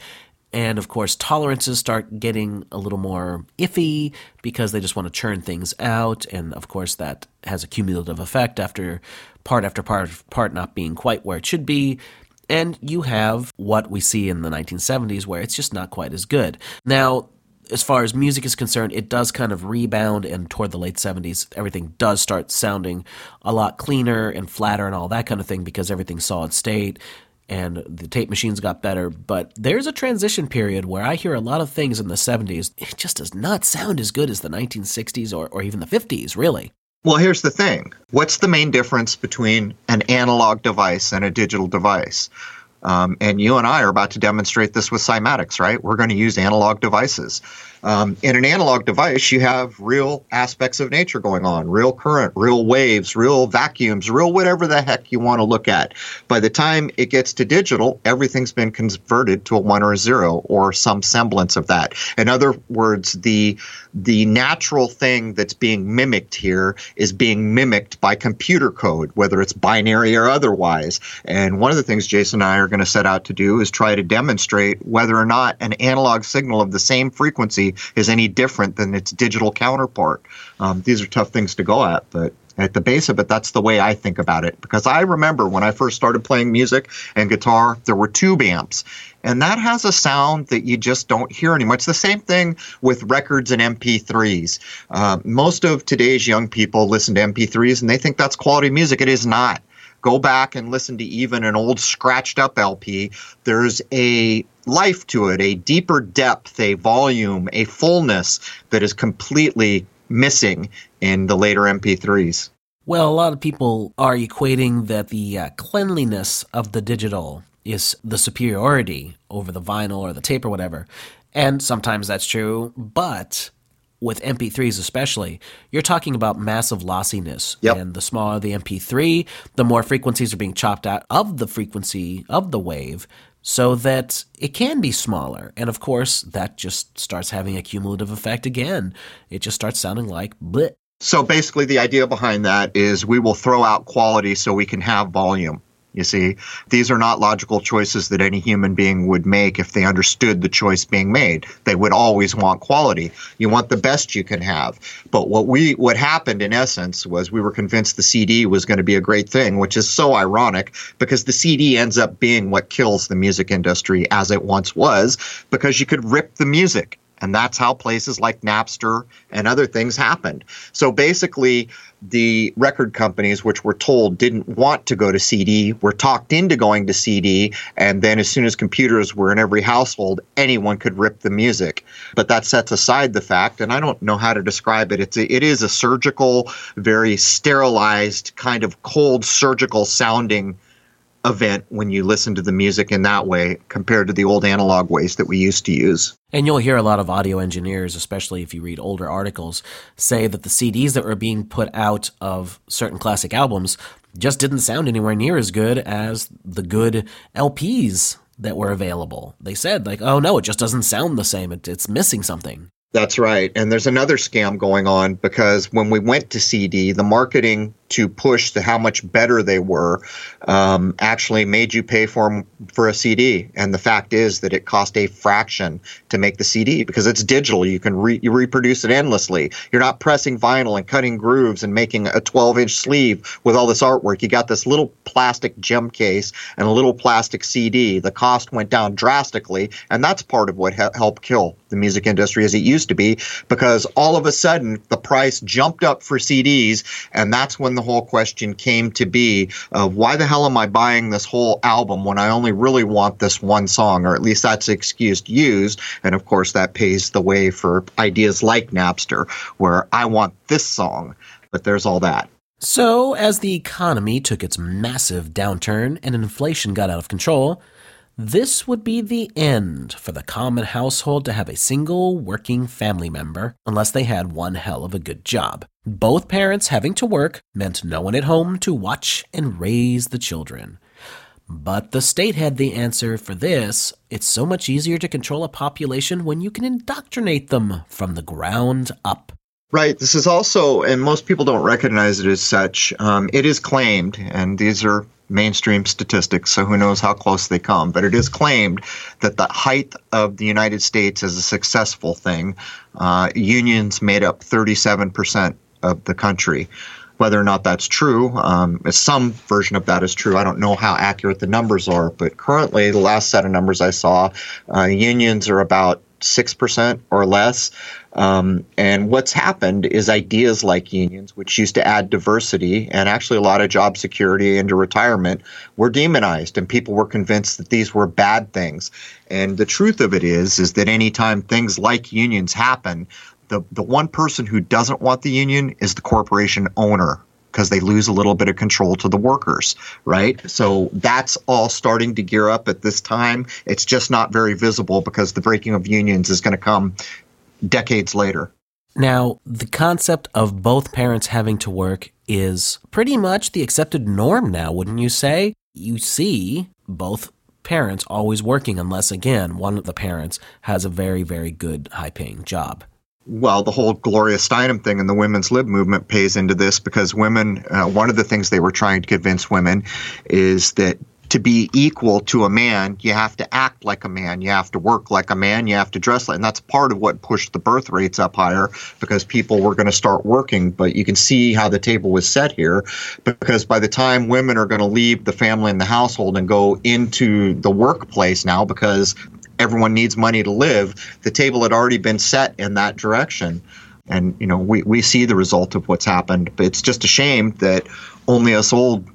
[SPEAKER 2] And of course, tolerances start getting a little more iffy because they just want to churn things out. And of course, that has a cumulative effect after part after part part not being quite where it should be. And you have what we see in the 1970s where it's just not quite as good. Now, as far as music is concerned, it does kind of rebound, and toward the late 70s, everything does start sounding a lot cleaner and flatter and all that kind of thing because everything's solid state and the tape machines got better. But there's a transition period where I hear a lot of things in the 70s. It just does not sound as good as the 1960s or, or even the 50s, really.
[SPEAKER 1] Well, here's the thing what's the main difference between an analog device and a digital device? Um, and you and I are about to demonstrate this with cymatics, right? We're going to use analog devices. Um, in an analog device, you have real aspects of nature going on real current, real waves, real vacuums, real whatever the heck you want to look at. By the time it gets to digital, everything's been converted to a one or a zero or some semblance of that. In other words, the the natural thing that's being mimicked here is being mimicked by computer code, whether it's binary or otherwise. And one of the things Jason and I are going to set out to do is try to demonstrate whether or not an analog signal of the same frequency is any different than its digital counterpart. Um, these are tough things to go at, but at the base of it, that's the way I think about it. Because I remember when I first started playing music and guitar, there were tube amps. And that has a sound that you just don't hear anymore. It's the same thing with records and MP3s. Uh, most of today's young people listen to MP3s and they think that's quality music. It is not go back and listen to even an old scratched up LP, there's a life to it, a deeper depth, a volume, a fullness that is completely missing in the later MP3s.
[SPEAKER 2] Well, a lot of people are equating that the uh, cleanliness of the digital is the superiority over the vinyl or the tape or whatever. And sometimes that's true, but with MP3s especially, you're talking about massive lossiness.
[SPEAKER 1] Yep.
[SPEAKER 2] And the smaller the MP3, the more frequencies are being chopped out of the frequency of the wave so that it can be smaller. And of course, that just starts having a cumulative effect again. It just starts sounding like bleh.
[SPEAKER 1] So basically, the idea behind that is we will throw out quality so we can have volume. You see, these are not logical choices that any human being would make if they understood the choice being made. They would always want quality. You want the best you can have. But what we what happened in essence was we were convinced the CD was going to be a great thing, which is so ironic because the CD ends up being what kills the music industry as it once was because you could rip the music and that's how places like Napster and other things happened. So basically, the record companies, which were told didn't want to go to CD, were talked into going to CD. And then, as soon as computers were in every household, anyone could rip the music. But that sets aside the fact, and I don't know how to describe it. It's a, it is a surgical, very sterilized, kind of cold surgical sounding event when you listen to the music in that way compared to the old analog ways that we used to use.
[SPEAKER 2] And you'll hear a lot of audio engineers, especially if you read older articles, say that the CDs that were being put out of certain classic albums just didn't sound anywhere near as good as the good LPs that were available. They said, like, oh no, it just doesn't sound the same. It, it's missing something.
[SPEAKER 1] That's right. And there's another scam going on because when we went to CD, the marketing to push to how much better they were um, actually made you pay for for a CD. And the fact is that it cost a fraction to make the CD because it's digital. You can re- you reproduce it endlessly. You're not pressing vinyl and cutting grooves and making a 12 inch sleeve with all this artwork. You got this little plastic gem case and a little plastic CD. The cost went down drastically, and that's part of what ha- helped kill the music industry as it used to be because all of a sudden the price jumped up for CDs, and that's when the whole question came to be of why the hell am I buying this whole album when I only really want this one song, or at least that's the excuse used. And of course, that pays the way for ideas like Napster, where I want this song, but there's all that.
[SPEAKER 2] So, as the economy took its massive downturn and inflation got out of control, this would be the end for the common household to have a single working family member unless they had one hell of a good job. Both parents having to work meant no one at home to watch and raise the children. But the state had the answer for this. It's so much easier to control a population when you can indoctrinate them from the ground up.
[SPEAKER 1] Right. This is also, and most people don't recognize it as such. Um, it is claimed, and these are mainstream statistics, so who knows how close they come. But it is claimed that the height of the United States as a successful thing, uh, unions made up 37% of the country. Whether or not that's true, um, some version of that is true. I don't know how accurate the numbers are, but currently, the last set of numbers I saw, uh, unions are about 6% or less. Um, and what's happened is ideas like unions, which used to add diversity and actually a lot of job security into retirement, were demonized, and people were convinced that these were bad things. And the truth of it is, is that anytime things like unions happen, the the one person who doesn't want the union is the corporation owner because they lose a little bit of control to the workers, right? So that's all starting to gear up at this time. It's just not very visible because the breaking of unions is going to come decades later.
[SPEAKER 2] Now, the concept of both parents having to work is pretty much the accepted norm now, wouldn't you say? You see both parents always working unless, again, one of the parents has a very, very good high paying job
[SPEAKER 1] well, the whole Gloria Steinem thing and the women's lib movement pays into this because women, uh, one of the things they were trying to convince women is that to be equal to a man, you have to act like a man, you have to work like a man, you have to dress like, and that's part of what pushed the birth rates up higher because people were going to start working. But you can see how the table was set here because by the time women are going to leave the family and the household and go into the workplace now because everyone needs money to live, the table had already been set in that direction. And, you know, we, we see the result of what's happened. But it's just a shame that only us old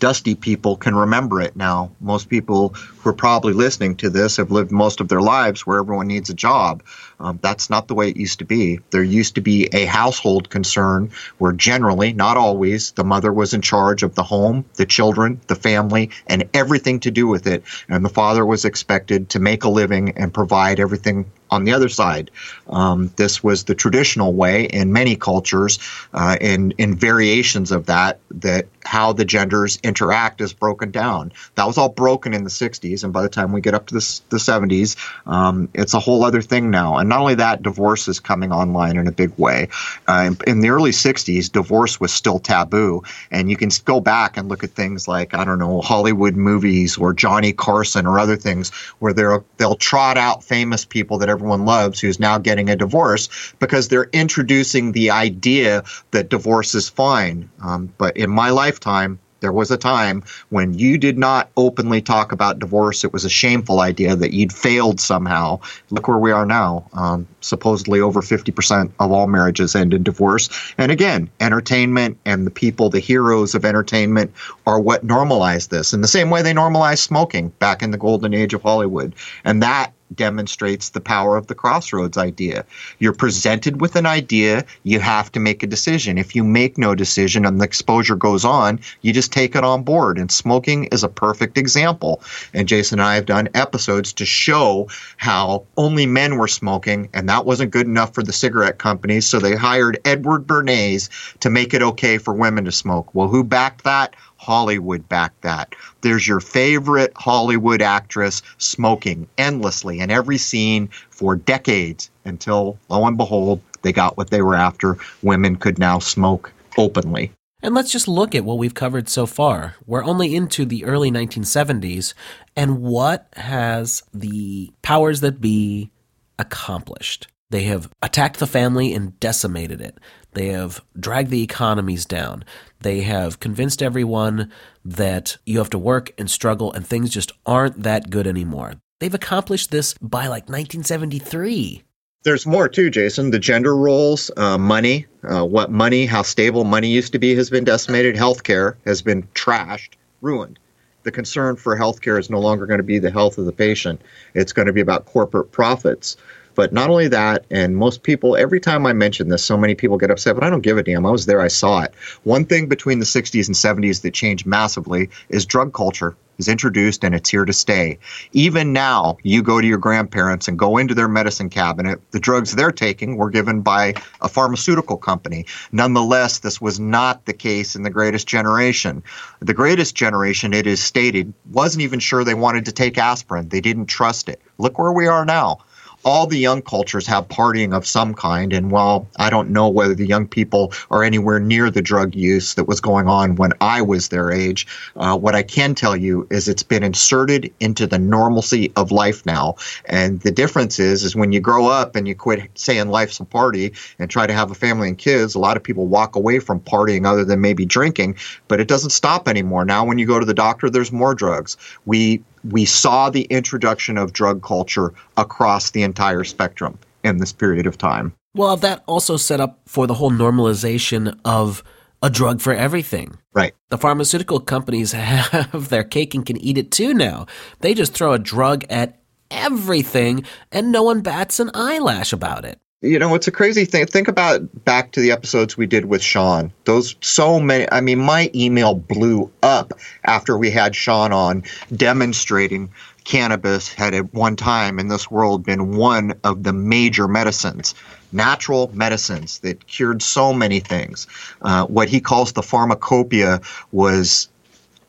[SPEAKER 1] dusty people can remember it now. Most people who are probably listening to this have lived most of their lives where everyone needs a job. Um, that's not the way it used to be. There used to be a household concern where generally, not always, the mother was in charge of the home, the children, the family, and everything to do with it. And the father was expected to make a living and provide everything on the other side. Um, this was the traditional way in many cultures, uh, and in variations of that, that how the genders interact is broken down. That was all broken in the 60s, and by the time we get up to the, the 70s, um, it's a whole other thing now. And not only that, divorce is coming online in a big way. Uh, in, in the early 60s, divorce was still taboo, and you can go back and look at things like, I don't know, Hollywood movies or Johnny Carson or other things where they'll, they'll trot out famous people that everyone loves who's now getting a divorce because they're introducing the idea that divorce is fine. Um, but in my lifetime, there was a time when you did not openly talk about divorce. It was a shameful idea that you'd failed somehow. Look where we are now. Um, supposedly over 50% of all marriages end in divorce. And again, entertainment and the people, the heroes of entertainment, are what normalized this in the same way they normalized smoking back in the golden age of Hollywood. And that demonstrates the power of the crossroads idea. You're presented with an idea, you have to make a decision. If you make no decision and the exposure goes on, you just take it on board. And smoking is a perfect example. And Jason and I have done episodes to show how only men were smoking, and that wasn't good enough for the cigarette companies. So they hired Edward Bernays to make it okay for women to smoke. Well, who backed that? Hollywood backed that. There's your favorite Hollywood actress smoking endlessly in every scene for decades until, lo and behold, they got what they were after. Women could now smoke openly.
[SPEAKER 2] And let's just look at what we've covered so far. We're only into the early 1970s, and what has the powers that be accomplished? They have attacked the family and decimated it. They have dragged the economies down. They have convinced everyone that you have to work and struggle and things just aren't that good anymore. They've accomplished this by like 1973.
[SPEAKER 1] There's more too, Jason. The gender roles, uh, money, uh, what money, how stable money used to be has been decimated. Healthcare has been trashed, ruined. The concern for healthcare is no longer going to be the health of the patient. It's going to be about corporate profits. But not only that, and most people, every time I mention this, so many people get upset, but I don't give a damn. I was there, I saw it. One thing between the 60s and 70s that changed massively is drug culture is introduced and it's here to stay. Even now, you go to your grandparents and go into their medicine cabinet, the drugs they're taking were given by a pharmaceutical company. Nonetheless, this was not the case in the greatest generation. The greatest generation, it is stated, wasn't even sure they wanted to take aspirin. They didn't trust it. Look where we are now all the young cultures have partying of some kind. And while I don't know whether the young people are anywhere near the drug use that was going on when I was their age, uh, what I can tell you is it's been inserted into the normalcy of life now. And the difference is, is when you grow up and you quit saying life's a party and try to have a family and kids, a lot of people walk away from partying other than maybe drinking, but it doesn't stop anymore. Now, when you go to the doctor, there's more drugs. We we saw the introduction of drug culture across the entire spectrum in this period of time.
[SPEAKER 2] Well, that also set up for the whole normalization of a drug for everything.
[SPEAKER 1] Right.
[SPEAKER 2] The pharmaceutical companies have their cake and can eat it too now. They just throw a drug at everything and no one bats an eyelash about it.
[SPEAKER 1] You know, it's a crazy thing. Think about back to the episodes we did with Sean. Those so many, I mean, my email blew up after we had Sean on demonstrating cannabis had at one time in this world been one of the major medicines, natural medicines that cured so many things. Uh, what he calls the pharmacopoeia was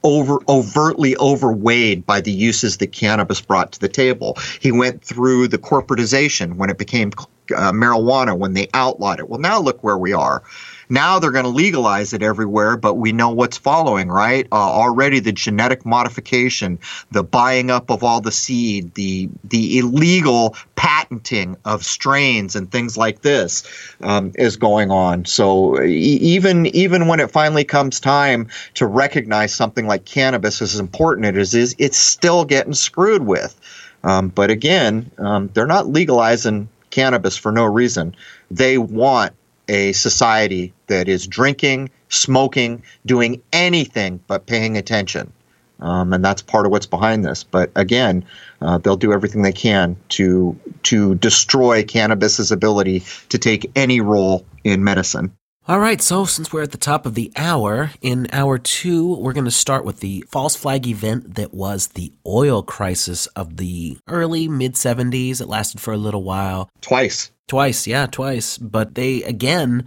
[SPEAKER 1] over overtly overweighed by the uses that cannabis brought to the table. He went through the corporatization when it became uh, marijuana when they outlawed it. Well, now look where we are. Now they're going to legalize it everywhere, but we know what's following, right? Uh, already the genetic modification, the buying up of all the seed, the the illegal patenting of strains and things like this um, is going on. So even even when it finally comes time to recognize something like cannabis as important as it is, it's still getting screwed with. Um, but again, um, they're not legalizing cannabis for no reason. They want a society that is drinking, smoking, doing anything but paying attention. Um, and that's part of what's behind this. But again, uh, they'll do everything they can to to destroy cannabis's ability to take any role in medicine.
[SPEAKER 2] All right, so since we're at the top of the hour, in hour two, we're going to start with the false flag event that was the oil crisis of the early mid 70s. It lasted for a little while.
[SPEAKER 1] Twice.
[SPEAKER 2] Twice, yeah, twice. But they, again,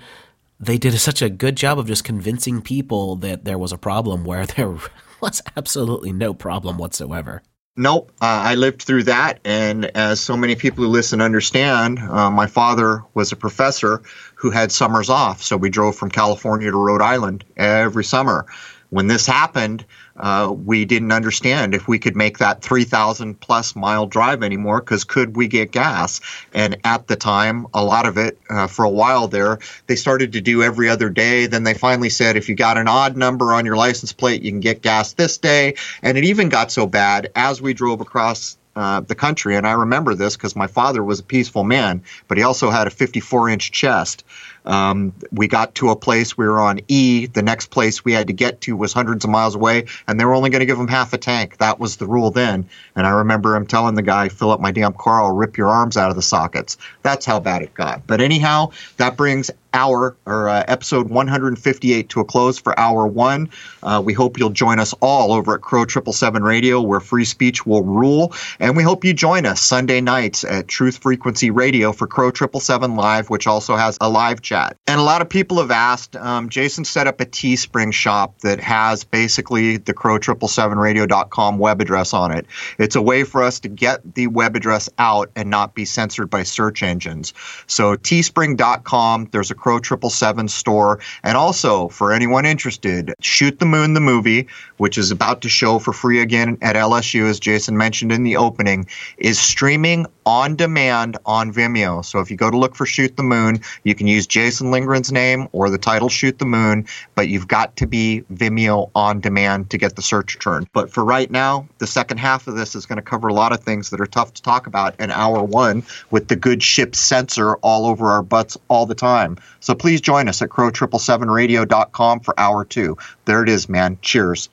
[SPEAKER 2] they did such a good job of just convincing people that there was a problem where there was absolutely no problem whatsoever.
[SPEAKER 1] Nope, uh, I lived through that, and as so many people who listen understand, uh, my father was a professor who had summers off, so we drove from California to Rhode Island every summer. When this happened, uh, we didn't understand if we could make that 3,000 plus mile drive anymore because could we get gas? And at the time, a lot of it uh, for a while there, they started to do every other day. Then they finally said if you got an odd number on your license plate, you can get gas this day. And it even got so bad as we drove across uh, the country, and I remember this because my father was a peaceful man, but he also had a 54 inch chest. Um, we got to a place we were on E. The next place we had to get to was hundreds of miles away, and they were only going to give him half a tank. That was the rule then. And I remember him telling the guy, "Fill up my damn car, I'll rip your arms out of the sockets." That's how bad it got. But anyhow, that brings hour or uh, episode 158 to a close for hour one. Uh, we hope you'll join us all over at Crow Triple Seven Radio, where free speech will rule, and we hope you join us Sunday nights at Truth Frequency Radio for Crow Triple Seven Live, which also has a live chat. And a lot of people have asked. Um, Jason set up a Teespring shop that has basically the Crow Triple Seven Radio.com web address on it. It's a way for us to get the web address out and not be censored by search engines. So Teespring.com. There's a Crow 777 store. And also, for anyone interested, Shoot the Moon, the movie, which is about to show for free again at LSU, as Jason mentioned in the opening, is streaming on demand on Vimeo. So if you go to look for Shoot the Moon, you can use Jason Lindgren's name or the title Shoot the Moon, but you've got to be Vimeo on demand to get the search term. But for right now, the second half of this is going to cover a lot of things that are tough to talk about in hour one with the good ship censor all over our butts all the time. So please join us at crow777radio.com for hour two. There it is, man. Cheers.